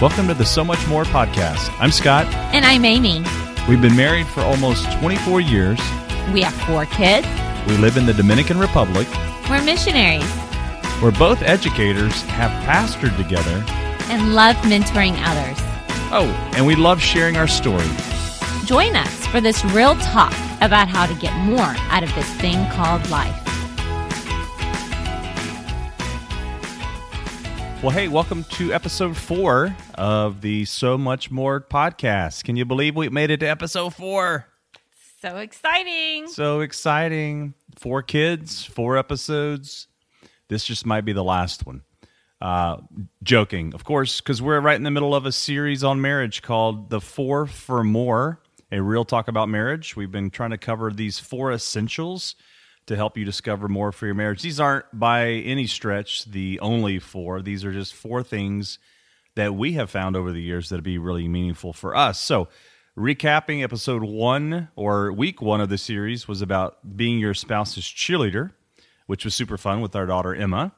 Welcome to the So Much More podcast. I'm Scott. And I'm Amy. We've been married for almost 24 years. We have four kids. We live in the Dominican Republic. We're missionaries. We're both educators, have pastored together, and love mentoring others. Oh, and we love sharing our story. Join us for this real talk about how to get more out of this thing called life. Well, hey, welcome to episode four of the So Much More podcast. Can you believe we made it to episode four? So exciting. So exciting. Four kids, four episodes. This just might be the last one. Uh, joking, of course, because we're right in the middle of a series on marriage called The Four for More, a real talk about marriage. We've been trying to cover these four essentials to help you discover more for your marriage. These aren't by any stretch the only four. These are just four things that we have found over the years that'd be really meaningful for us. So, recapping episode one or week one of the series was about being your spouse's cheerleader, which was super fun with our daughter Emma.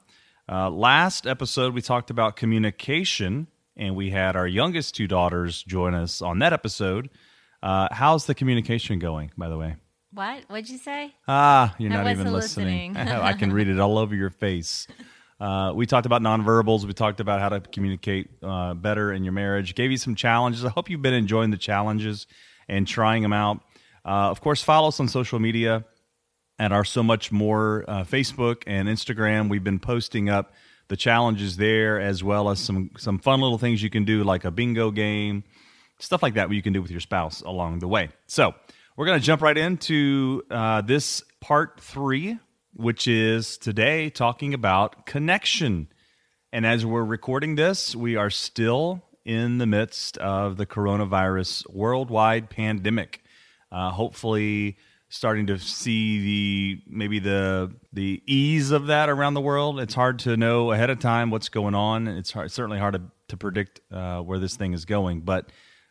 Uh, last episode, we talked about communication, and we had our youngest two daughters join us on that episode. Uh, how's the communication going, by the way? What? What'd you say? Ah, you're I not even listening. listening. I can read it all over your face. Uh, we talked about nonverbals. We talked about how to communicate uh, better in your marriage. Gave you some challenges. I hope you've been enjoying the challenges and trying them out. Uh, of course, follow us on social media at our So Much More uh, Facebook and Instagram. We've been posting up the challenges there as well as some some fun little things you can do like a bingo game, stuff like that, you can do with your spouse along the way. So we're going to jump right into uh, this part three, which is today talking about connection. And as we're recording this, we are still in the midst of the coronavirus worldwide pandemic. Uh, hopefully, starting to see the maybe the the ease of that around the world. It's hard to know ahead of time what's going on. It's hard, certainly hard to, to predict uh, where this thing is going, but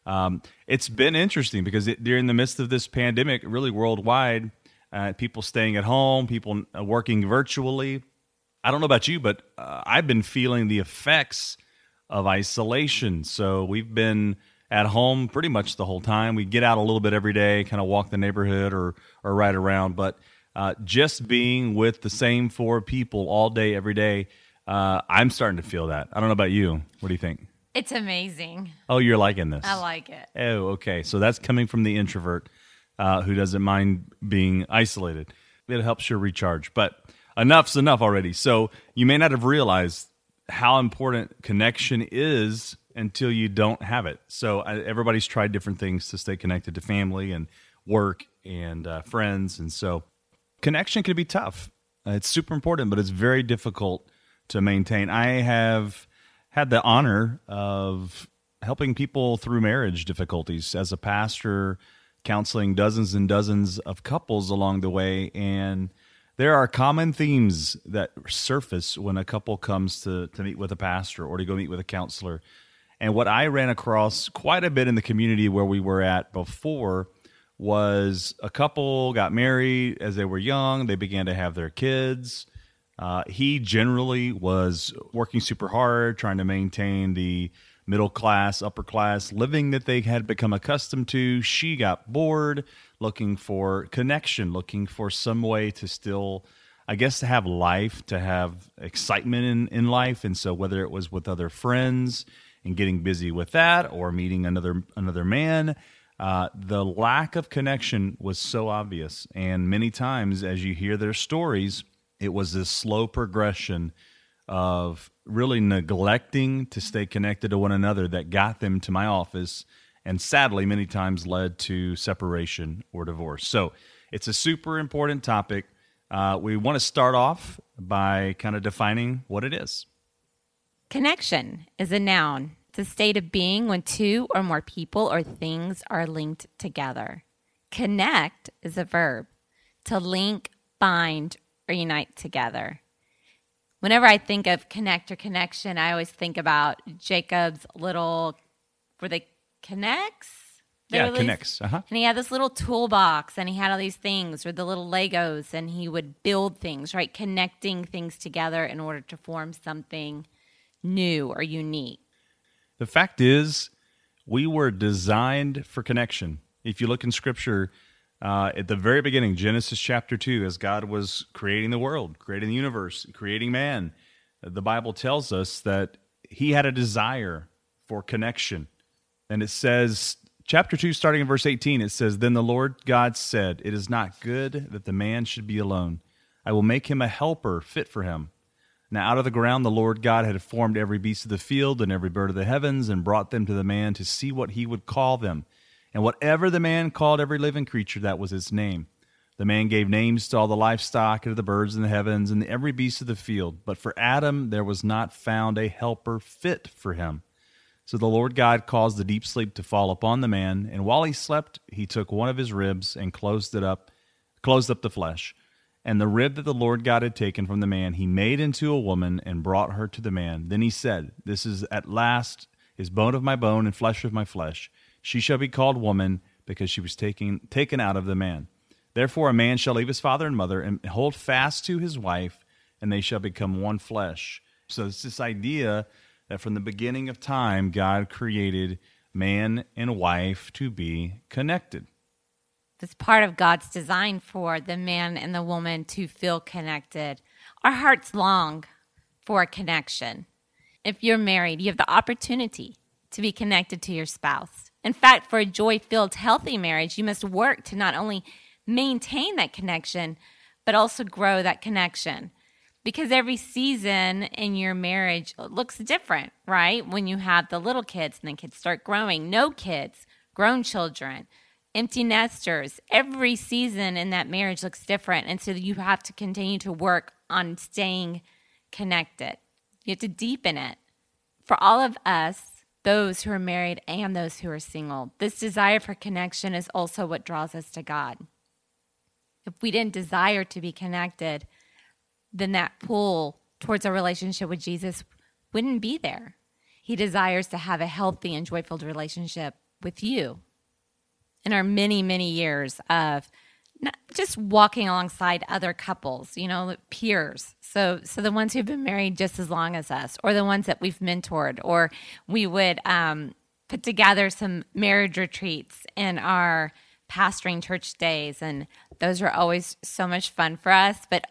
um, it's been interesting because it, during the midst of this pandemic, really worldwide, uh, people staying at home, people uh, working virtually. I don't know about you, but uh, I've been feeling the effects of isolation. So we've been at home pretty much the whole time. We get out a little bit every day, kind of walk the neighborhood or or ride around, but uh, just being with the same four people all day, every day, uh, I'm starting to feel that. I don't know about you. What do you think? It's amazing. Oh, you're liking this. I like it. Oh, okay. So that's coming from the introvert uh, who doesn't mind being isolated. It helps you recharge. But enough's enough already. So you may not have realized how important connection is until you don't have it. So uh, everybody's tried different things to stay connected to family and work and uh, friends. And so connection can be tough. Uh, it's super important, but it's very difficult to maintain. I have had the honor of helping people through marriage difficulties as a pastor, counseling dozens and dozens of couples along the way. And there are common themes that surface when a couple comes to, to meet with a pastor or to go meet with a counselor. And what I ran across quite a bit in the community where we were at before was a couple got married as they were young, they began to have their kids uh, he generally was working super hard, trying to maintain the middle class, upper class living that they had become accustomed to. She got bored, looking for connection, looking for some way to still, I guess, to have life, to have excitement in, in life. And so, whether it was with other friends and getting busy with that, or meeting another another man. Uh, the lack of connection was so obvious. And many times, as you hear their stories, it was this slow progression of really neglecting to stay connected to one another that got them to my office and sadly many times led to separation or divorce. So it's a super important topic. Uh, we want to start off by kind of defining what it is. Connection is a noun. It's a state of being when two or more people or things are linked together. Connect is a verb to link, bind, or unite together. Whenever I think of connect or connection, I always think about Jacob's little, were they K'NEX? Yeah, K'NEX. Uh-huh. And he had this little toolbox and he had all these things or the little Legos and he would build things, right? Connecting things together in order to form something new or unique. The fact is, we were designed for connection. If you look in Scripture, uh, at the very beginning, Genesis chapter 2, as God was creating the world, creating the universe, creating man, the Bible tells us that he had a desire for connection. And it says, chapter 2, starting in verse 18, it says, Then the Lord God said, It is not good that the man should be alone. I will make him a helper fit for him. Now out of the ground the Lord God had formed every beast of the field and every bird of the heavens and brought them to the man to see what he would call them. And whatever the man called every living creature, that was its name. The man gave names to all the livestock and to the birds in the heavens and to every beast of the field. But for Adam there was not found a helper fit for him. So the Lord God caused the deep sleep to fall upon the man, and while he slept, he took one of his ribs and closed it up, closed up the flesh. And the rib that the Lord God had taken from the man, he made into a woman and brought her to the man. Then he said, This is at last is bone of my bone and flesh of my flesh. She shall be called woman, because she was taken taken out of the man. Therefore a man shall leave his father and mother and hold fast to his wife, and they shall become one flesh. So it's this idea that from the beginning of time, God created man and wife to be connected. It's part of God's design for the man and the woman to feel connected. Our hearts long for a connection. If you're married, you have the opportunity to be connected to your spouse. In fact, for a joy filled, healthy marriage, you must work to not only maintain that connection, but also grow that connection. Because every season in your marriage looks different, right? When you have the little kids and the kids start growing, no kids, grown children, empty nesters, every season in that marriage looks different. And so you have to continue to work on staying connected. You have to deepen it. For all of us, those who are married and those who are single. This desire for connection is also what draws us to God. If we didn't desire to be connected, then that pull towards a relationship with Jesus wouldn't be there. He desires to have a healthy and joyful relationship with you. In our many, many years of not just walking alongside other couples, you know, peers. So, so the ones who've been married just as long as us, or the ones that we've mentored, or we would um, put together some marriage retreats in our pastoring church days, and those are always so much fun for us. But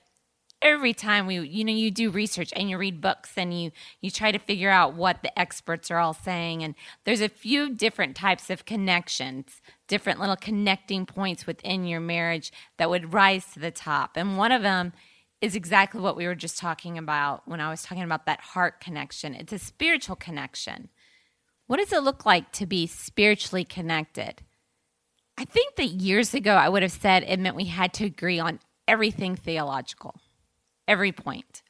every time we you know you do research and you read books and you you try to figure out what the experts are all saying and there's a few different types of connections different little connecting points within your marriage that would rise to the top. And one of them is exactly what we were just talking about when I was talking about that heart connection. It's a spiritual connection. What does it look like to be spiritually connected? I think that years ago I would have said it meant we had to agree on everything theological every point.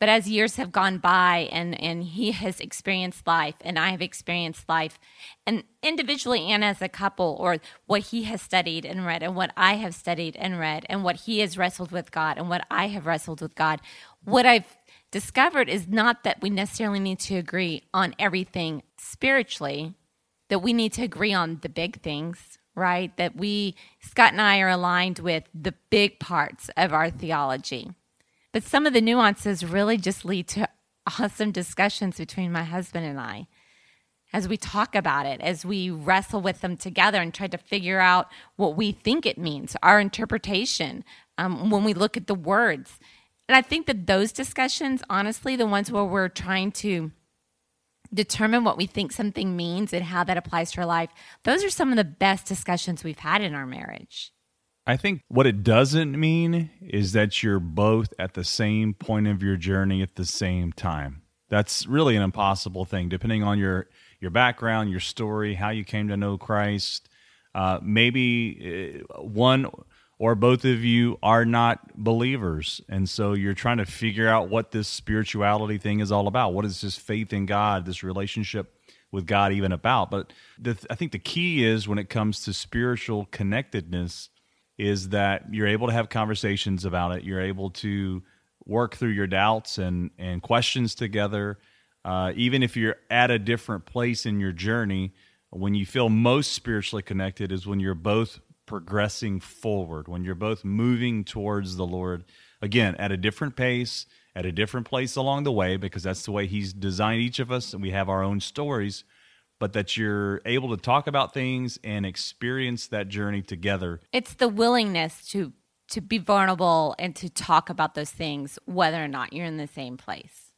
But as years have gone by and, and he has experienced life and I have experienced life, and individually and as a couple, or what he has studied and read, and what I have studied and read, and what he has wrestled with God, and what I have wrestled with God, what I've discovered is not that we necessarily need to agree on everything spiritually, that we need to agree on the big things, right? That we, Scott and I, are aligned with the big parts of our theology. But some of the nuances really just lead to awesome discussions between my husband and I as we talk about it, as we wrestle with them together and try to figure out what we think it means, our interpretation, um, when we look at the words. And I think that those discussions, honestly, the ones where we're trying to determine what we think something means and how that applies to our life, those are some of the best discussions we've had in our marriage. I think what it doesn't mean is that you're both at the same point of your journey at the same time. That's really an impossible thing, depending on your your background, your story, how you came to know Christ. Uh, maybe uh, one or both of you are not believers, and so you're trying to figure out what this spirituality thing is all about. What is this faith in God, this relationship with God, even about? But the, I think the key is when it comes to spiritual connectedness is that you're able to have conversations about it. You're able to work through your doubts and, and questions together. Uh, even if you're at a different place in your journey, when you feel most spiritually connected is when you're both progressing forward, when you're both moving towards the Lord. Again, at a different pace, at a different place along the way, because that's the way He's designed each of us, and we have our own stories. But that you're able to talk about things and experience that journey together. It's the willingness to to be vulnerable and to talk about those things whether or not you're in the same place.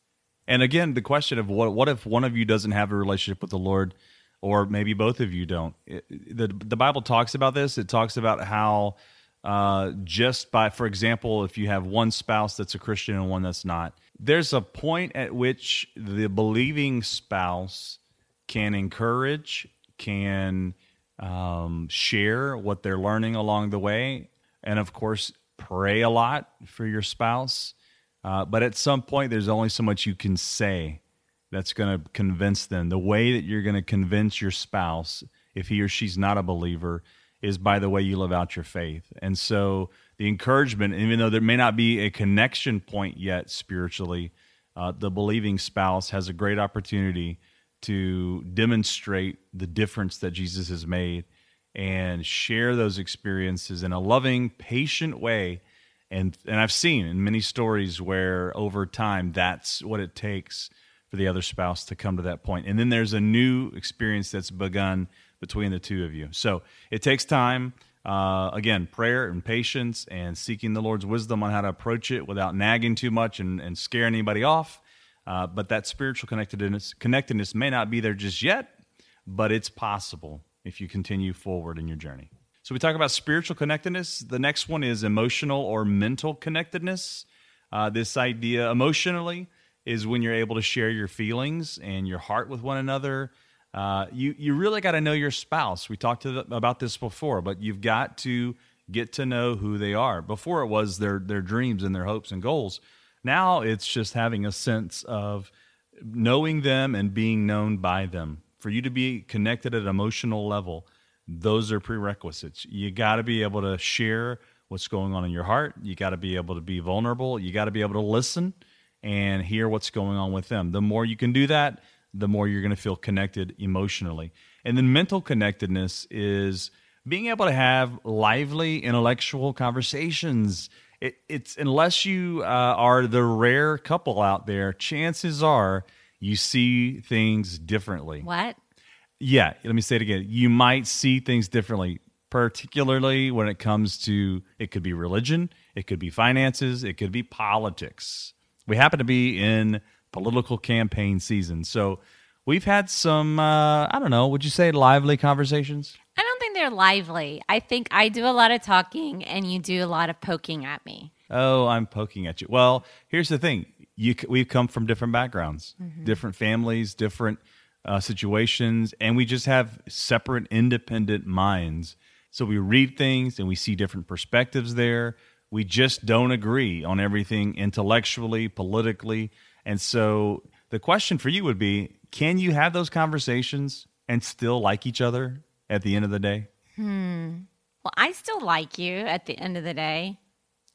And again, the question of what what if one of you doesn't have a relationship with the Lord or maybe both of you don't. It, the the Bible talks about this. It talks about how uh, just by, for example, if you have one spouse that's a Christian and one that's not, there's a point at which the believing spouse can encourage, can um, share what they're learning along the way, and of course, pray a lot for your spouse. Uh, but at some point, there's only so much you can say that's going to convince them. The way that you're going to convince your spouse, if he or she's not a believer, is by the way you live out your faith. And so the encouragement, even though there may not be a connection point yet spiritually, uh, the believing spouse has a great opportunity to demonstrate the difference that Jesus has made and share those experiences in a loving, patient way. And and I've seen in many stories where over time that's what it takes for the other spouse to come to that point. And then there's a new experience that's begun between the two of you. So it takes time. Uh, again, prayer and patience and seeking the Lord's wisdom on how to approach it without nagging too much and, and scaring anybody off. Uh, but that spiritual connectedness, connectedness may not be there just yet, but it's possible if you continue forward in your journey. So we talk about spiritual connectedness. The next one is emotional or mental connectedness. Uh, this idea emotionally is when you're able to share your feelings and your heart with one another uh, you you really got to know your spouse. We talked the, about this before, but you've got to get to know who they are. Before it was their their dreams and their hopes and goals. Now it's just having a sense of knowing them and being known by them. For you to be connected at an emotional level, those are prerequisites. You got to be able to share what's going on in your heart. You got to be able to be vulnerable. You got to be able to listen and hear what's going on with them. The more you can do that, the more you're going to feel connected emotionally. And then mental connectedness is being able to have lively intellectual conversations. It, it's unless you uh, are the rare couple out there, chances are you see things differently. What? Yeah, let me say it again. You might see things differently, particularly when it comes to it could be religion, it could be finances, it could be politics. We happen to be in political campaign season. So we've had some, uh, I don't know, would you say lively conversations? I don't think they're lively. I think I do a lot of talking and you do a lot of poking at me. Oh, I'm poking at you. Well, here's the thing you, we've come from different backgrounds, mm-hmm. different families, different uh, situations, and we just have separate, independent minds. So we read things and we see different perspectives there. We just don't agree on everything intellectually, politically. And so the question for you would be can you have those conversations and still like each other at the end of the day? Hmm. Well, I still like you at the end of the day,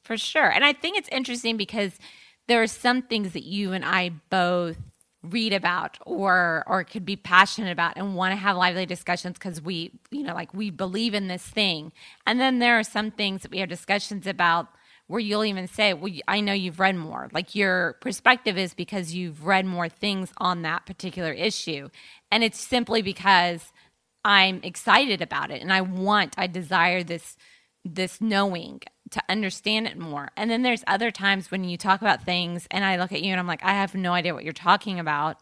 for sure. And I think it's interesting because there are some things that you and I both read about or or could be passionate about and want to have lively discussions because we you know like we believe in this thing and then there are some things that we have discussions about where you'll even say, Well, I know you've read more. Like your perspective is because you've read more things on that particular issue. And it's simply because I'm excited about it and I want, I desire this this knowing to understand it more. And then there's other times when you talk about things and I look at you and I'm like, I have no idea what you're talking about.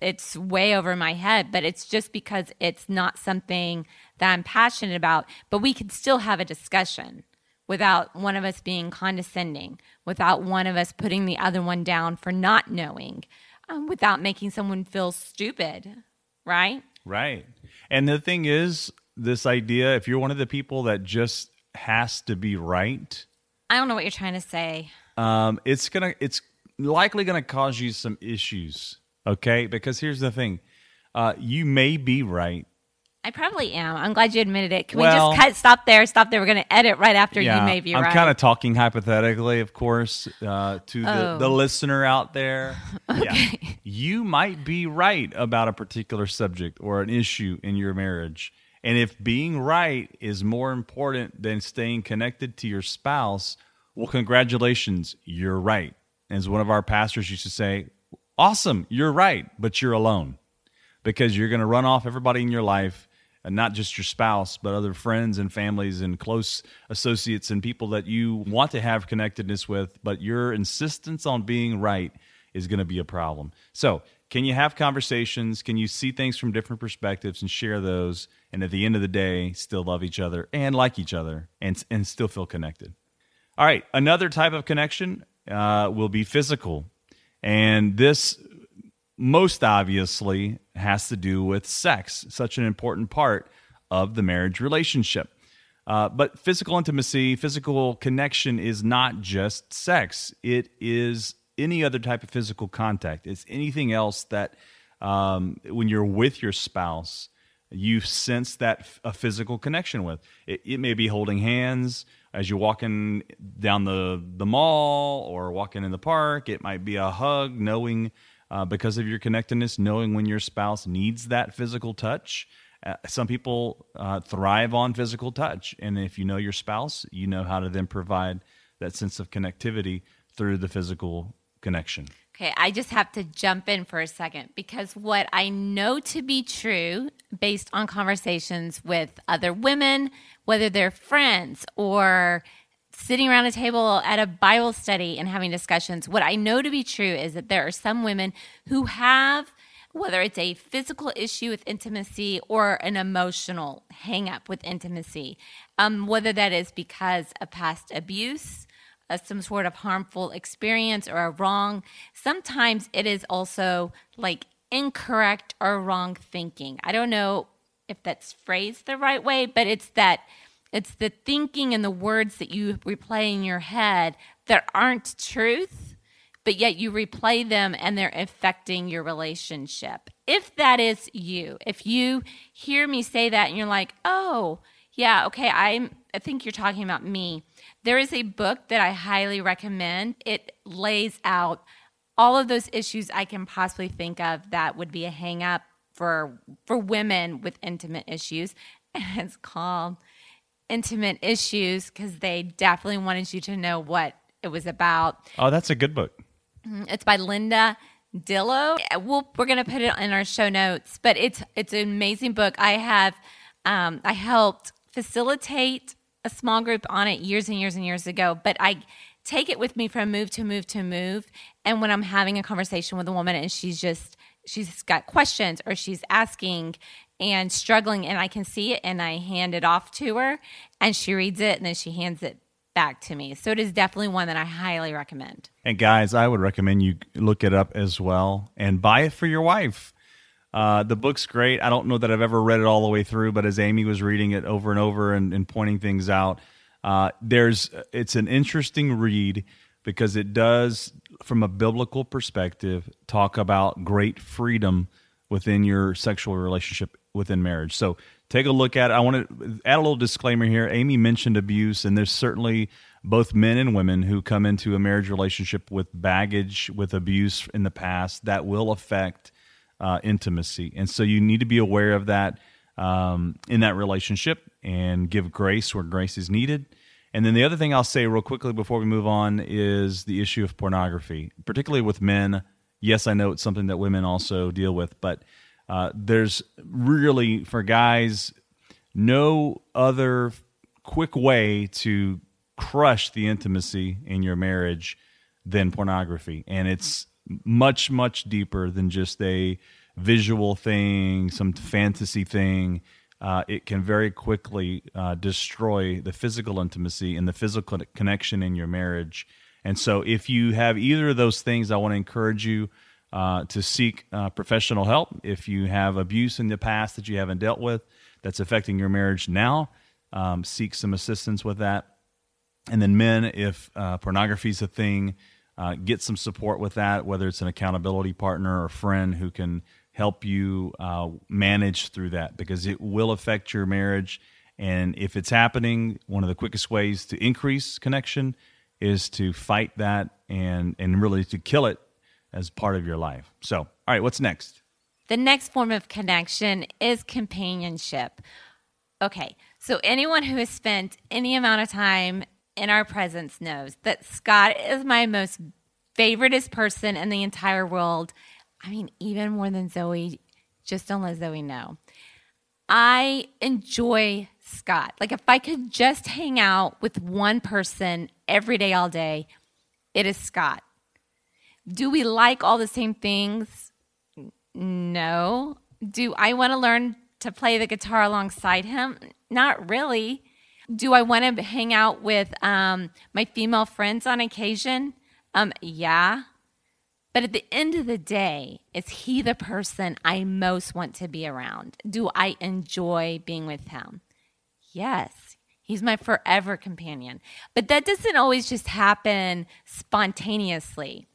It's way over my head, but it's just because it's not something that I'm passionate about, but we could still have a discussion without one of us being condescending, without one of us putting the other one down for not knowing, um, without making someone feel stupid, right? Right. And the thing is, this idea if you're one of the people that just has to be right, I don't know what you're trying to say. Um, it's gonna, it's likely gonna cause you some issues. Okay, because here's the thing: uh, you may be right, I probably am. I'm glad you admitted it. Can well, we just cut, stop there? Stop there. We're going to edit right after yeah, you may be I'm right. kind of talking hypothetically, of course, uh, to oh. the, the listener out there. okay. Yeah. You might be right about a particular subject or an issue in your marriage. And if being right is more important than staying connected to your spouse, well, congratulations, you're right. As one of our pastors used to say, awesome, you're right, but you're alone. because you're going to run off everybody in your life and not just your spouse, but other friends and families and close associates and people that you want to have connectedness with, but your insistence on being right is going to be a problem. So, can you have conversations? Can you see things from different perspectives and share those? And at the end of the day, still love each other and like each other and, and still feel connected. All right, another type of connection uh, will be physical. And this most obviously has to do with sex, such an important part of the marriage relationship. Uh, but physical intimacy, physical connection is not just sex, it is any other type of physical contact. It's anything else that um, when you're with your spouse, you sense that a physical connection with. It, it, may be holding hands as you're walking down the, the mall or walking in the park. It might be a hug, knowing uh, because of your connectedness, knowing when your spouse needs that physical touch. Uh, some people uh, thrive on physical touch. And if you know your spouse, you know how to then provide that sense of connectivity through the physical connection. Okay, I just have to jump in for a second because what I know to be true based on conversations with other women, whether they're friends or sitting around a table at a Bible study and having discussions, what I know to be true is that there are some women who have, whether it's a physical issue with intimacy or an emotional hang up with intimacy, um, whether that is because of past abuse. Uh, some sort of harmful experience or a wrong. Sometimes it is also like incorrect or wrong thinking. I don't know if that's phrased the right way, but it's that it's the thinking and the words that you replay in your head that aren't truth, but yet you replay them and they're affecting your relationship. If that is you, if you hear me say that and you're like, oh, yeah, okay, I'm I think you're talking about me. There is a book that I highly recommend. It lays out all of those issues I can possibly think of that would be a hang up for for women with intimate issues. And it's called intimate issues because they definitely wanted you to know what it was about. Oh, that's a good book. Mm-hmm. It's by Linda Dillow. We'll, we're going to put it in our show notes, but it's it's an amazing book. I have um, I helped facilitate a small group on it years and years and years ago, but I take it with me from move to move to move. And when I'm having a conversation with a woman and she's just she's got questions or she's asking and struggling and I can see it and I hand it off to her and she reads it and then she hands it back to me. So it is definitely one that I highly recommend. And guys, I would recommend you look it up as well and buy it for your wife. Uh, the book's great. I don't know that I've ever read it all the way through, but as Amy was reading it over and over and, and pointing things out, uh, there's it's an interesting read because it does, from a biblical perspective, talk about great freedom within your sexual relationship within marriage. So take a look at it. I want to add a little disclaimer here. Amy mentioned abuse, and there's certainly both men and women who come into a marriage relationship with baggage, with abuse in the past that will affect uh, intimacy. And so you need to be aware of that um, in that relationship and give grace where grace is needed. And then the other thing I'll say real quickly before we move on is the issue of pornography, particularly with men. Yes, I know it's something that women also deal with, but uh, there's really, for guys, no other quick way to crush the intimacy in your marriage than pornography. And it's much, much deeper than just a visual thing, some fantasy thing. Uh, it can very quickly uh, destroy the physical intimacy and the physical connection in your marriage. And so, if you have either of those things, I want to encourage you uh, to seek uh, professional help. If you have abuse in the past that you haven't dealt with that's affecting your marriage now, um, seek some assistance with that. And then, men, if uh, pornography is a thing, uh, get some support with that, whether it's an accountability partner or friend who can help you uh, manage through that because it will affect your marriage. And if it's happening, one of the quickest ways to increase connection is to fight that and, and really to kill it as part of your life. So, all right, what's next? The next form of connection is companionship. Okay, so anyone who has spent any amount of time in our presence knows that Scott is my most favoriteest person in the entire world. I mean, even more than Zoe, Just don't let Zoe know. I enjoy Scott. Like, if I could just hang out with one person every day, all day, it is Scott. Do we like all the same things? No. Do I want to learn to play the guitar alongside him? Not really. Do I want to hang out with um, my female friends on occasion? Um, yeah. But at the end of the day, is he the person I most want to be around? Do I enjoy being with him? Yes. He's my forever companion. But that doesn't always just happen spontaneously.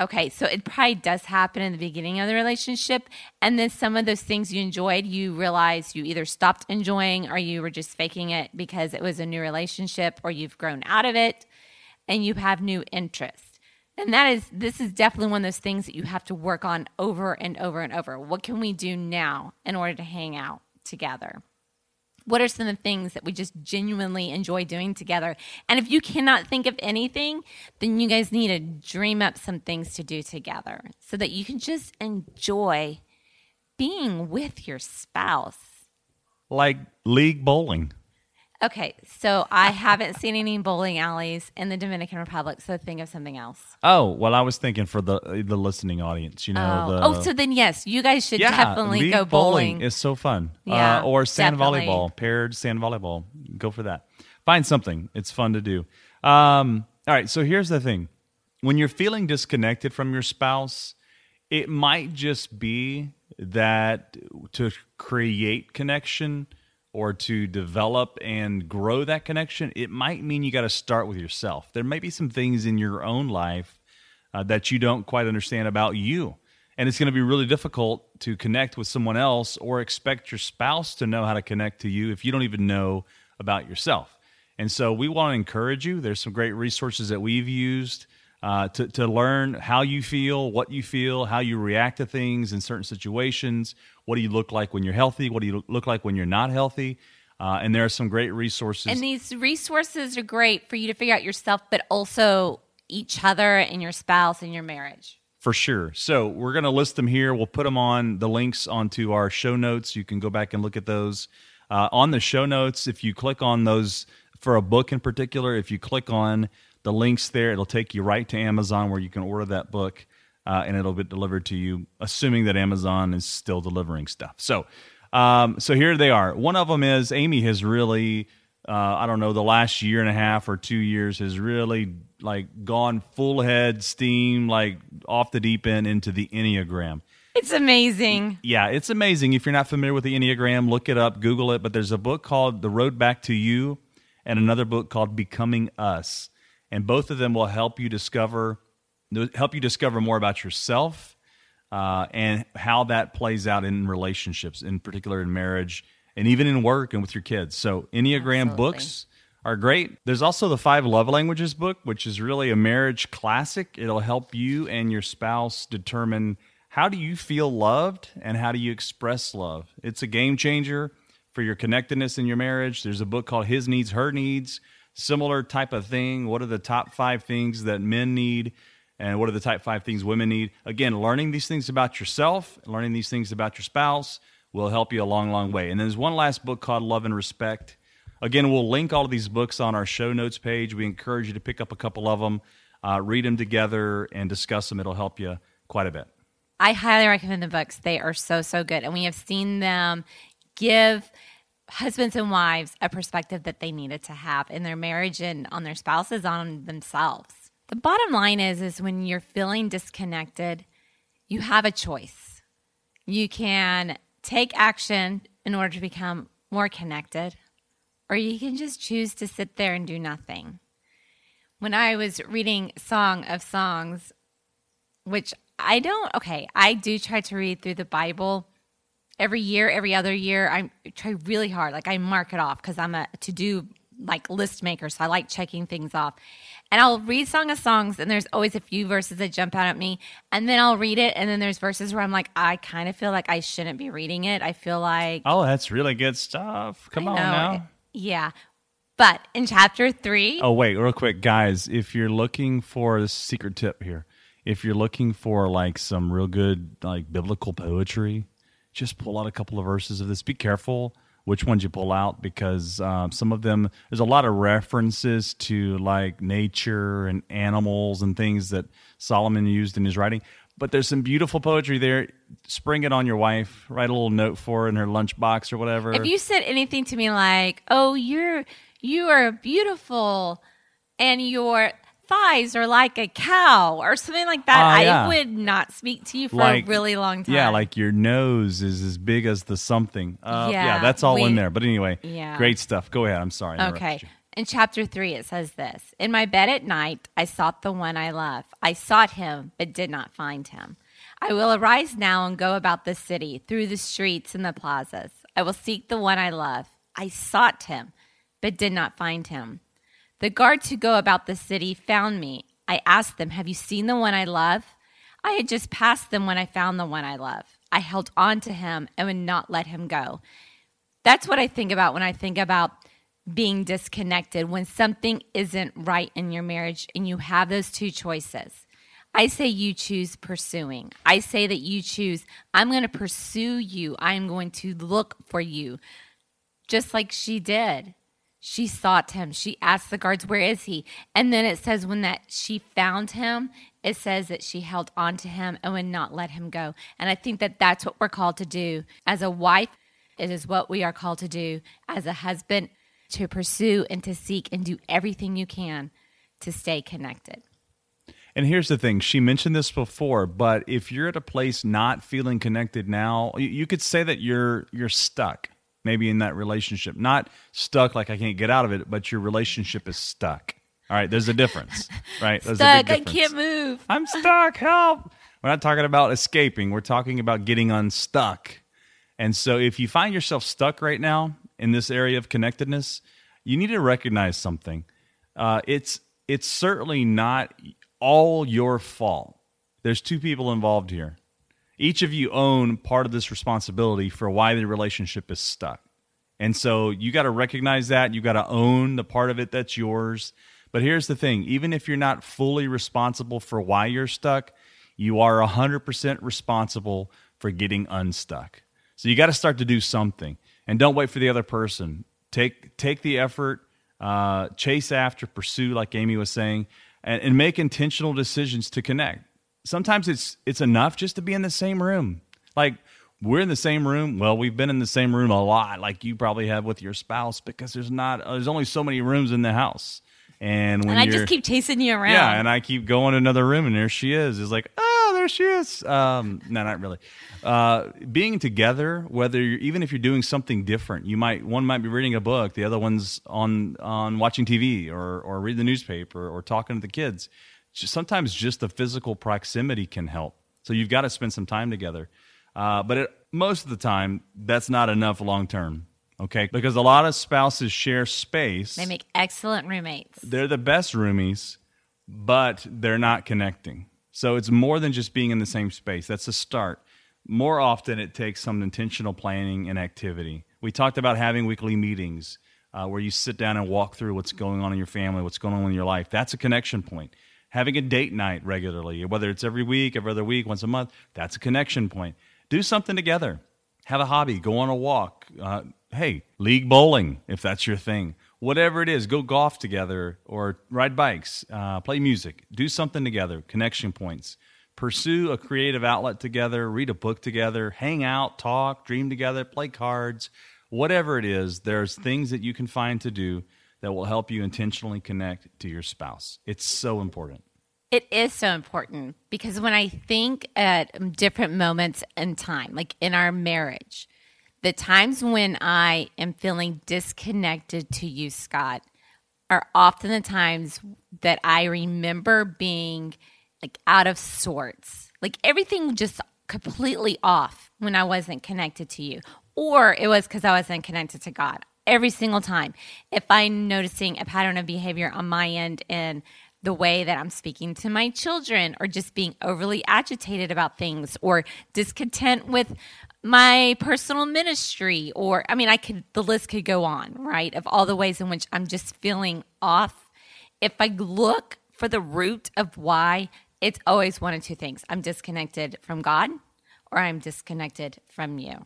Okay, so it probably does happen in the beginning of the relationship. And then some of those things you enjoyed, you realize you either stopped enjoying or you were just faking it because it was a new relationship or you've grown out of it and you have new interests. And that is, this is definitely one of those things that you have to work on over and over and over. What can we do now in order to hang out together? What are some of the things that we just genuinely enjoy doing together? And if you cannot think of anything, then you guys need to dream up some things to do together so that you can just enjoy being with your spouse. Like league bowling. Okay, so I haven't seen any bowling alleys in the Dominican Republic, so think of something else. Oh well, I was thinking for the the listening audience. You know, Oh, the, oh so then yes, you guys should yeah, definitely go bowling. is so fun. Yeah, uh, or sand definitely. volleyball, paired sand volleyball. Go for that. Find something. It's fun to do. Um, all right. So here's the thing: when you're feeling disconnected from your spouse, it might just be that to create connection or to develop and grow that connection, it might mean you got to start with yourself. There may be some things in your own life uh, that you don't quite understand about you. And it's going to be really difficult to connect with someone else or expect your spouse to know how to connect to you if you don't even know about yourself. And so we want to encourage you. There's some great resources that we've used uh, to, to learn how you feel, what you feel, how you react to things in certain situations. What do you look like when you're healthy? What do you look like when you're not healthy? Uh, and there are some great resources. And these resources are great for you to figure out yourself, but also each other and your spouse and your marriage. For sure. So we're going to list them here. We'll put them on the links onto our show notes. You can go back and look at those. Uh, on the show notes, if you click on those for a book in particular, if you click on the links there, it'll take you right to Amazon where you can order that book uh, and it'll be delivered to you, assuming that Amazon is still delivering stuff. So, um, so here they are. One of them is Amy has really, uh, I don't know, the last year and a half or two years has really like gone full head steam, like off the deep end into the Enneagram. It's amazing. Yeah, it's amazing. If you're not familiar with the Enneagram, look it up, Google it. But there's a book called The Road Back to You and another book called Becoming Us. And both of them will help you discover help you discover more about yourself uh, and how that plays out in relationships, in particular in marriage and even in work and with your kids. So Enneagram Absolutely. books are great. There's also the Five Love Languages book, which is really a marriage classic. It'll help you and your spouse determine how do you feel loved and how do you express love. It's a game changer for your connectedness in your marriage. There's a book called His Needs, Her Needs, similar type of thing. What are the top five things that men need? And what are the type five things women need? Again, learning these things about yourself, learning these things about your spouse will help you a long, long way. And there's one last book called Love and Respect. Again, we'll link all of these books on our show notes page. We encourage you to pick up a couple of them, uh, read them together, and discuss them. It'll help you quite a bit. I highly recommend the books. They are so, so good. And we have seen them give husbands and wives a perspective that they needed to have in their marriage and on their spouses, on themselves. The bottom line is is when you're feeling disconnected, you have a choice. You can take action in order to become more connected, or you can just choose to sit there and do nothing. When I was reading Song of Songs, which I don't, okay, I do try to read through the Bible every year, every other year. I try really hard. Like I mark it off because I'm a to do like list maker. So I like checking things off. And I'll read Song of Songs, and there's always a few verses that jump out at me. And then I'll read it, and then there's verses where I'm like, I kind of feel like I shouldn't be reading it. I feel like Oh, that's really good stuff. Come I on know, now. Yeah. But in chapter three, Oh, wait, real quick, guys. If you're looking for a secret tip here, if you're looking for like some real good like biblical poetry, just pull out a couple of verses of this. Be careful which ones you pull out because um, some of them there's a lot of references to like nature and animals and things that Solomon used in his writing. But there's some beautiful poetry there. Spring it on your wife. Write a little note for her in her lunchbox or whatever. If you said anything to me like, "Oh, you're you are beautiful," and your thighs are like a cow or something like that, Ah, yeah. I would not speak to you for Like- a really long time. Yeah, like your nose is as big as the something. Uh, yeah, Yeah, that's all in there. But anyway, Yeah. great stuff. Go ahead. I'm sorry. Okay. In chapter three, it says this In my bed at night, I sought the one I love. I sought him, but did not find him. I will arise now and go about the city, through the streets and the plazas. I will seek the one I love. I sought him, but did not find him. The guards who go about the city found me. I asked them, Have you seen the one I love? I had just passed them when I found the one I love. I held on to him and would not let him go. That's what I think about when I think about being disconnected, when something isn't right in your marriage and you have those two choices. I say you choose pursuing. I say that you choose, I'm going to pursue you. I'm going to look for you, just like she did. She sought him. She asked the guards, Where is he? And then it says, when that she found him, it says that she held on to him and would not let him go. And I think that that's what we're called to do as a wife. It is what we are called to do as a husband to pursue and to seek and do everything you can to stay connected. And here's the thing: she mentioned this before, but if you're at a place not feeling connected now, you- could say that you're you're stuck, maybe in that relationship. Not stuck like I can't get out of it, but your relationship is stuck. All right, there's a difference, right? There's a Stuck, big I can't move. I'm stuck. Help! We're not talking about escaping. We're talking about getting unstuck. And so, if you find yourself stuck right now in this area of connectedness, you need to recognize something. Uh, it's it's certainly not all your fault. There's two people involved here. Each of you own part of this responsibility for why the relationship is stuck. And so you got to recognize that. You got to own the part of it that's yours. But here's the thing even if you're not fully responsible for why you're stuck, you are 100% responsible for getting unstuck. So you got to start to do something. And don't wait for the other person. Take, take the effort, uh, chase after, pursue, like Amy was saying, and, and make intentional decisions to connect. Sometimes it's, it's enough just to be in the same room. Like, we're in the same room. Well, we've been in the same room a lot, like you probably have with your spouse, because there's not uh, there's only so many rooms in the house. And when And I just keep chasing you around. yeah, and I keep going to another room, and there she is. It's like, oh, there she is. Um, no, not really. Uh, being together, whether you're, even if you're doing something different, you might one might be reading a book, the other one's on on watching TV or or reading the newspaper or talking to the kids. Sometimes just the physical proximity can help. So you've got to spend some time together. Uh, but it, most of the time, that's not enough long term. Okay, because a lot of spouses share space They make excellent roommates. they're the best roomies, but they're not connecting. So it's more than just being in the same space. That's a start. More often, it takes some intentional planning and activity. We talked about having weekly meetings uh, where you sit down and walk through what's going on in your family, what's going on in your life. That's a connection point. Having a date night regularly, whether it's every week, every other week, once a month, that's a connection point. Do something together. Have a hobby. Go on a walk. Uh, hey, league bowling if that's your thing. Whatever it is, go golf together or ride bikes, uh, play music. Do something together. Connection points. Pursue a creative outlet together. Read a book together. Hang out, talk, dream together, play cards. Whatever it is, there's things that you can find to do that will help you intentionally connect to your spouse. It's so important. It is so important because when I think at different moments in time, like in our marriage, the times when I am feeling disconnected to you, Scott, are often the times that I remember being like out of sorts. Like everything just completely off when I wasn't connected to you. Or it was because I wasn't connected to God. Every single time. If I'm noticing a pattern of behavior on my end in the way that I'm speaking to my children, or just being overly agitated about things, or discontent with my personal ministry, or I mean, I could, the list could go on, right? Of all the ways in which I'm just feeling off. If I look for the root of why, it's always one of two things I'm disconnected from God, or I'm disconnected from you.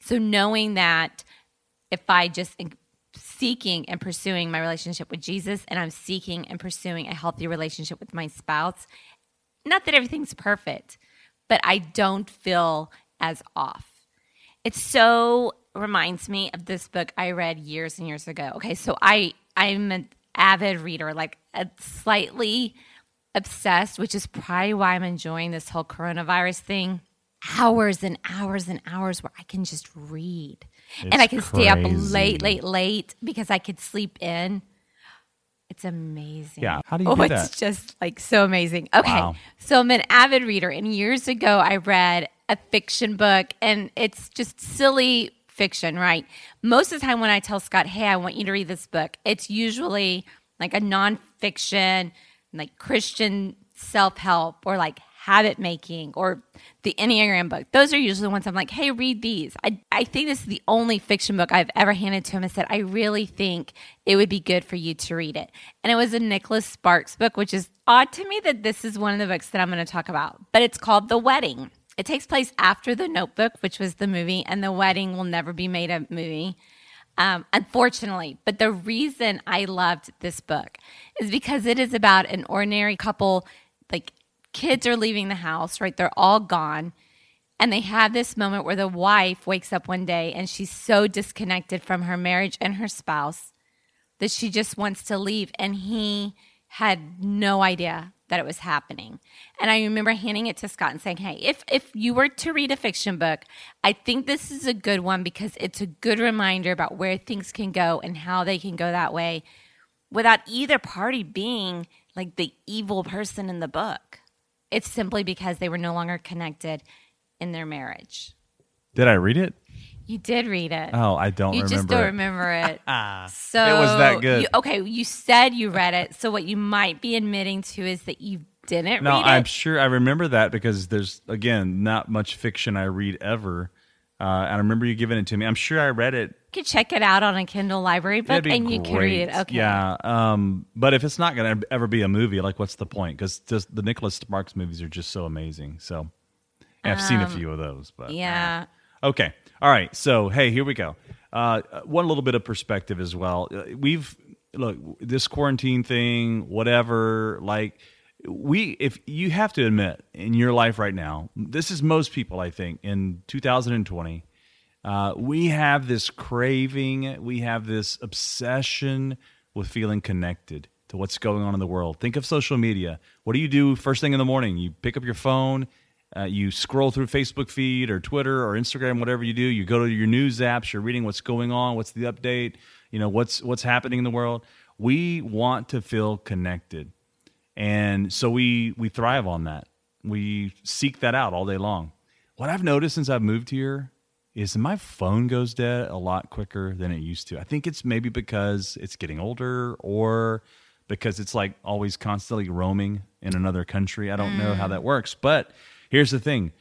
So knowing that if I just seeking and pursuing my relationship with Jesus and I'm seeking and pursuing a healthy relationship with my spouse, not that everything's perfect, but I don't feel as off. It so reminds me of this book I read years and years ago. Okay, so I I'm an avid reader, like a slightly obsessed, which is probably why I'm enjoying this whole coronavirus thing. Hours and hours and hours where I can just read. It's and I can crazy. stay up late, late, late because I could sleep in. It's amazing. Yeah. How do you oh, do that? It's just like so amazing. Okay. Wow. So I'm an avid reader, and years ago I read a fiction book, and it's just silly fiction, right? Most of the time when I tell Scott, hey, I want you to read this book, it's usually like a nonfiction like Christian self help or like habit making or the Enneagram book. Those are usually the ones I'm like, hey, read these. I, I think this is the only fiction book I've ever handed to him and said, I really think it would be good for you to read it. And it was a Nicholas Sparks book, which is odd to me that this is one of the books that I'm going to talk about. But it's called The Wedding. It takes place after The Notebook, which was the movie, and The Wedding will never be made a movie um, unfortunately. But the reason I loved this book is because it is about an ordinary couple, like kids are leaving the house, right? They're all gone. And they have this moment where the wife wakes up one day and she's so disconnected from her marriage and her spouse that she just wants to leave. And he had no idea that it was happening. And I remember handing it to Scott and saying, "Hey, if if you were to read a fiction book, I think this is a good one because it's a good reminder about where things can go and how they can go that way without either party being like the evil person in the book. It's simply because they were no longer connected in their marriage." Did I read it? You did read it. Oh, I don't you just don't it. remember it. Ah. So it was that good. You, okay, you said you read it. So what you might be admitting to is that you didn't no, read it. I'm sure I remember that because there's again not much fiction I read ever. Uh, and I remember you giving it to me. I'm sure I read it. You could check it out on a Kindle library book and great. you can read it. Okay. Yeah. Um, but if it's not going to ever be a movie, like what's the point? Because just the Nicholas Sparks movies are just so amazing. So I've um, seen a um, few of those. But yeah. Uh, okay. All right. So, hey, here we go. Uh, one little bit of perspective as well. Uh, we've, look, this quarantine thing, whatever, like, we, if you have to admit in your life right now, this is most people, I think, in 2020, uh, we have this craving, we have this obsession with feeling connected to what's going on in the world. Think of social media. What do you do first thing in the morning? You pick up your phone uh, you scroll through Facebook feed or Twitter or Instagram, whatever you do. You go to your news apps. You're reading what's going on. What's the update? You know what's what's happening in the world. We want to feel connected, and so we we thrive on that. We seek that out all day long. What I've noticed since I've moved here is my phone goes dead a lot quicker than it used to. I think it's maybe because it's getting older or because it's like always constantly roaming in another country. I don't mm. know how mm. that works, but Here's the thing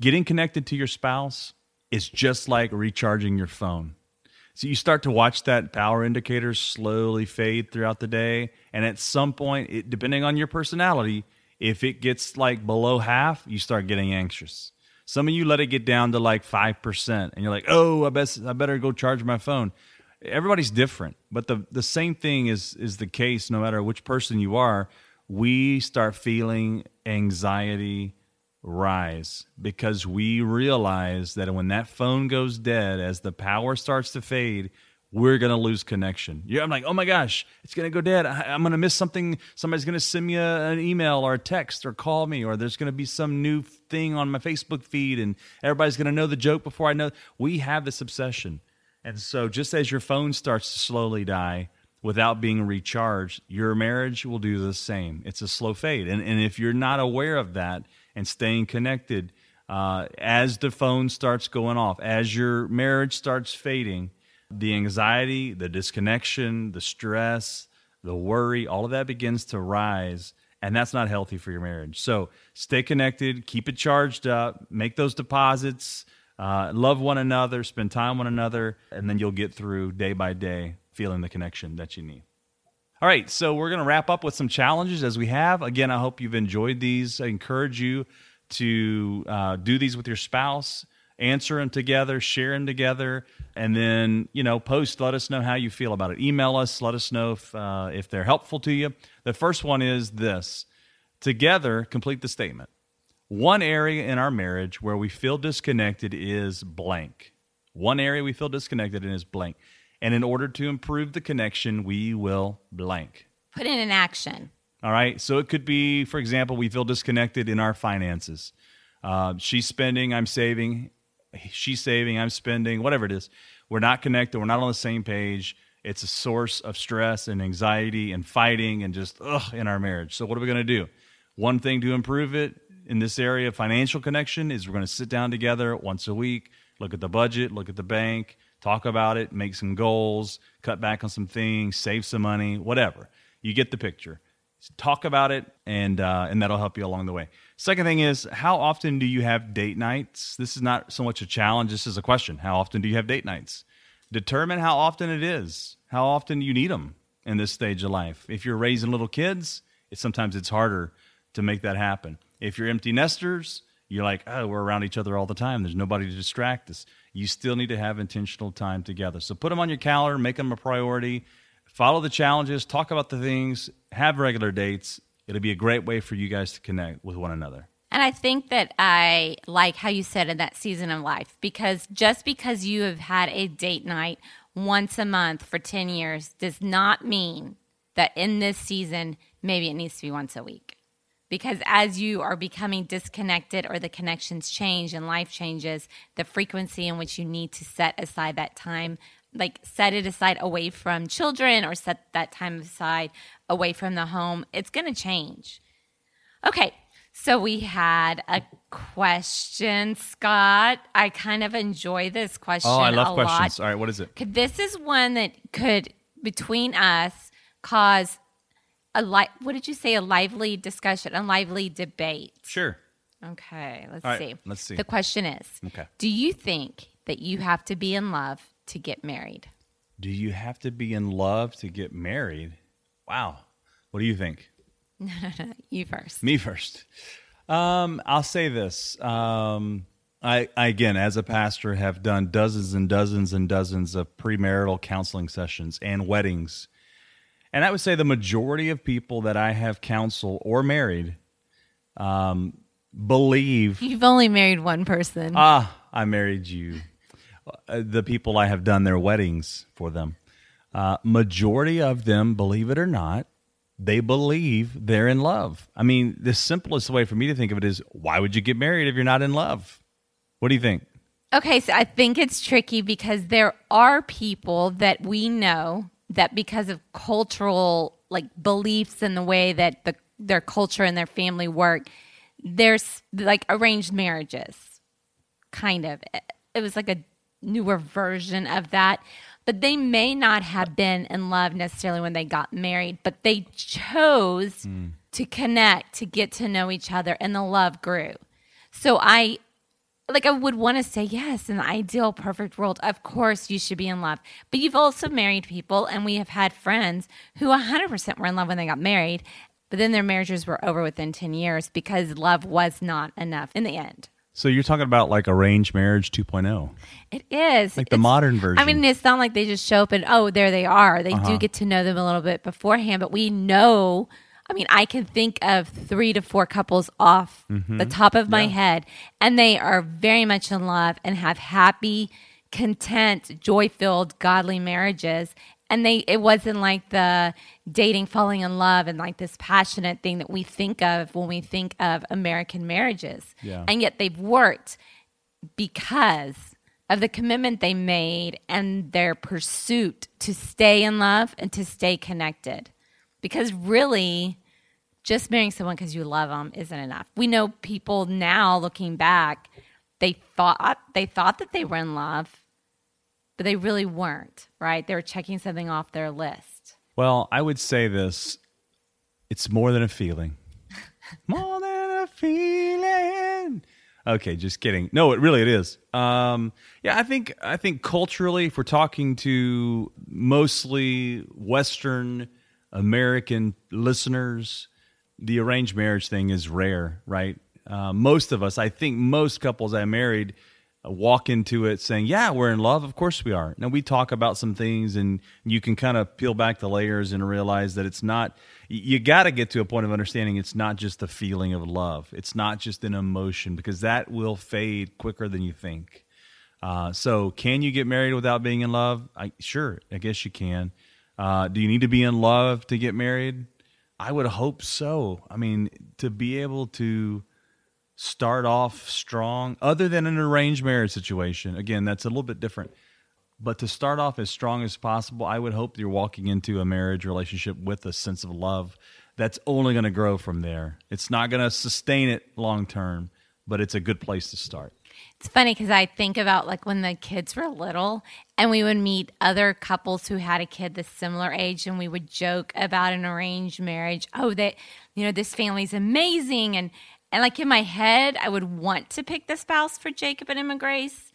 getting connected to your spouse is just like recharging your phone. So you start to watch that power indicator slowly fade throughout the day. And at some point, it, depending on your personality, if it gets like below half, you start getting anxious. Some of you let it get down to like 5%, and you're like, oh, I, best, I better go charge my phone. Everybody's different, but the, the same thing is, is the case no matter which person you are. We start feeling anxiety, rise because we realize that when that phone goes dead, as the power starts to fade, we're going to lose connection. Yeah, I'm like, oh my gosh, it's going to go dead. I, am going to miss something. Somebody's going to send me a, an email or a text or call me, or there's going to be some new thing on my Facebook feed, and everybody's going to know the joke before I know. We have this obsession. And so, just as your phone starts to slowly die without being recharged, your marriage will do the same. It's a slow fade. And, and if you're not aware of that, and staying connected uh, as the phone starts going off, as your marriage starts fading, the anxiety, the disconnection, the stress, the worry, all of that begins to rise. And that's not healthy for your marriage. So stay connected, keep it charged up, make those deposits, uh, love one another, spend time one another, and then you'll get through day by day feeling the connection that you need. All right, so we're going to wrap up with some challenges as we have. Again, I hope you've enjoyed these. I encourage you to uh, do these with your spouse, answer them together, share them together, and then you know post. Let us know how you feel about it. Email us. Let us know if uh, if they're helpful to you. The first one is this: together, complete the statement. One area in our marriage where we feel disconnected is blank. One area we feel disconnected in is blank. And in order to improve the connection, we will blank. Put in an action. All right. So it could be, for example, we feel disconnected in our finances. Uh, she's spending, I'm saving. She's saving, I'm spending, whatever it is. We're not connected. We're not on the same page. It's a source of stress and anxiety and fighting and just ugh in our marriage. So what are we going to do? One thing to improve it in this area of financial connection is we're going to sit down together once a week, look at the budget, look at the bank, talk about it, make some goals, cut back on some things, save some money, whatever. You get the picture. Talk about it, and uh, and that'll help you along the way. Second thing is, how often do you have date nights? This is not so much a challenge. This is a question. How often do you have date nights? Determine how often it is. How often you need them in this stage of life. If you're raising little kids, sometimes it's harder to make that happen. If you're empty nesters, you're like, oh, we're around each other all the time. There's nobody to distract us. You still need to have intentional time together. So put them on your calendar, make them a priority, follow the challenges, talk about the things, have regular dates. It'll be a great way for you guys to connect with one another. And I think that I like how you said in that season of life because just because you have had a date night once a month for 10 years does not mean that in this season, maybe it needs to be once a week because as you are becoming disconnected or the connections change and life changes, the frequency in which you need to set aside that time, like set it aside away from children or set that time aside away from the home, it's going to change. Okay, so we had a question, Scott. I kind of enjoy this question. Oh, I love questions. Lot. All right, what is it? This is one that could, between us, cause a li- what did you say? A lively discussion, a lively debate. Sure. Okay, let's right, see. let's see. The question is Okay. Do you think that you have to be in love to get married? Do you have to be in love to get married? Wow. What do you think? No, no, no. You first. Me first. Um, I'll say this. Um, I, I again, as a pastor, have done dozens and dozens and dozens of premarital counseling sessions and weddings, and I would say the majority of people that I have counseled or married um, believe You've only married one person. Ah, I married you. Uh, the people I have done their weddings for them, uh, majority of them, believe it or not, they believe they're in love. I mean, the simplest way for me to think of it is, why would you get married if you're not in love? What do you think? Okay, so I think it's tricky because there are people that we know that because of cultural like beliefs and the way that the their culture and their family work, there's like arranged marriages. Kind of. It was like a newer version of that. But they may not have been in love necessarily when they got married, but they chose hmm. to connect, to get to know each other, and the love grew. So I like I would want to say yes, in the ideal perfect world, of course you should be in love. But you've also married people, and we have had friends who 100% were in love when they got married, but then their marriages were over within 10 years because love was not enough in the end. So you're talking about like arranged marriage oh. 2.0. It is Like the It's- modern version. I mean, it's not like they just show up and oh, there they are. They Uh-huh. do get to know them a little bit beforehand, but we know. I mean, I can think of three to four couples off Mm-hmm. the top of my head, and they are very much in love and have happy, content, joy-filled, godly marriages. And they, it wasn't like the dating, falling in love, and like this passionate thing that we think of when we think of American marriages. Yeah. And yet they've worked because of the commitment they made and their pursuit to stay in love and to stay connected. Because really, just marrying someone because you love them isn't enough. We know people now looking back, they thought they thought that they were in love, but they really weren't, right? They were checking something off their list. Well, I would say this it's more than a feeling. more than a feeling. Okay, just kidding. No, it really it is. Um, yeah, I think I think culturally, if we're talking to mostly Western American listeners, the arranged marriage thing is rare, right? uh, most of us, I think most couples I married uh, walk into it saying, "Yeah, we're in love. Of course we are." Now we talk about some things, and you can kind of peel back the layers and realize that it's not. You got to get to a point of understanding it's not just the feeling of love. It's not just an emotion because that will fade quicker than you think. Uh, so, can you get married without being in love? I, sure, I guess you can. Uh, do you need to be in love to get married? I would hope so. I mean, to be able to start off strong, other than an arranged marriage situation, again, that's a little bit different. But to start off as strong as possible, I would hope you're walking into a marriage relationship with a sense of love that's only going to grow from there. It's not going to sustain it long term, but it's a good place to start. It's funny because I think about like when the kids were little and we would meet other couples who had a kid the similar age and we would joke about an arranged marriage. Oh, that, you know, this family's amazing. And, and like in my head, I would want to pick the spouse for Jacob and Emma Grace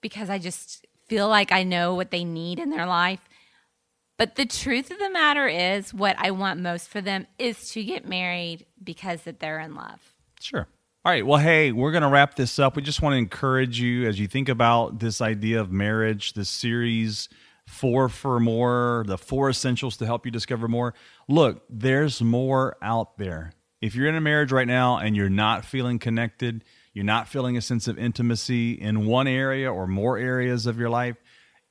because I just feel like I know what they need in their life. But the truth of the matter is, what I want most for them is to get married because that they're in love. Sure. All right. Well, hey, we're going to wrap this up. We just want to encourage you as you think about this idea of marriage, this series, Four for More, the four essentials to help you discover more. Look, there's more out there. If you're in a marriage right now and you're not feeling connected, you're not feeling a sense of intimacy in one area or more areas of your life,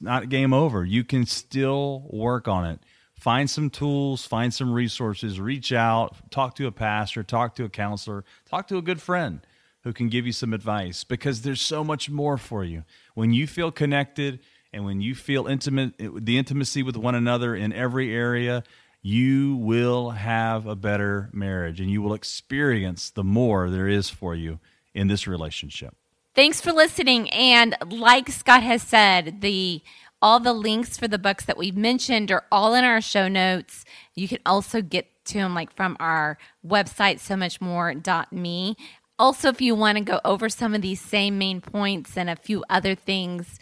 not game over. You can still work on it find some tools, find some resources, reach out, talk to a pastor, talk to a counselor, talk to a good friend who can give you some advice because there's so much more for you. When you feel connected and when you feel intimate, the intimacy with one another in every area, you will have a better marriage and you will experience the more there is for you in this relationship. Thanks for listening. And like Scott has said, the all the links for the books that we've mentioned are all in our show notes. You can also get to them like from our website, so much more.me. Also, if you want to go over some of these same main points and a few other things,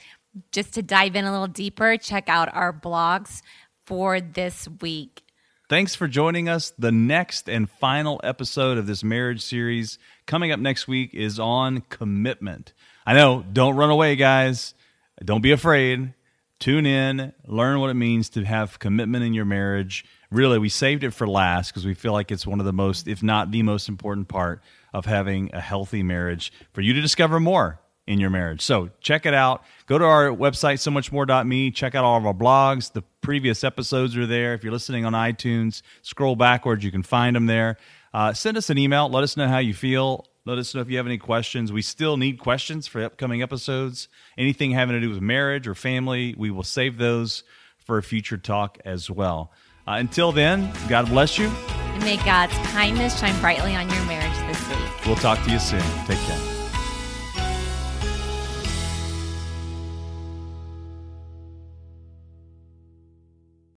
just to dive in a little deeper, check out our blogs for this week. Thanks for joining us. The next and final episode of this marriage series coming up next week is on commitment. I know, don't run away, guys. Don't be afraid. Tune in, learn what it means to have commitment in your marriage. Really, we saved it for last because we feel like it's one of the most, if not the most important part of having a healthy marriage for you to discover more in your marriage. So check it out. Go to our website, so much more.me. Check out all of our blogs. The previous episodes are there. If you're listening on iTunes, scroll backwards. You can find them there. Uh, send us an email. Let us know how you feel. Let us know if you have any questions. We still need questions for upcoming episodes. Anything having to do with marriage or family, we will save those for a future talk as well. Uh, until then, God bless you. And may God's kindness shine brightly on your marriage this week. We'll talk to you soon. Take care.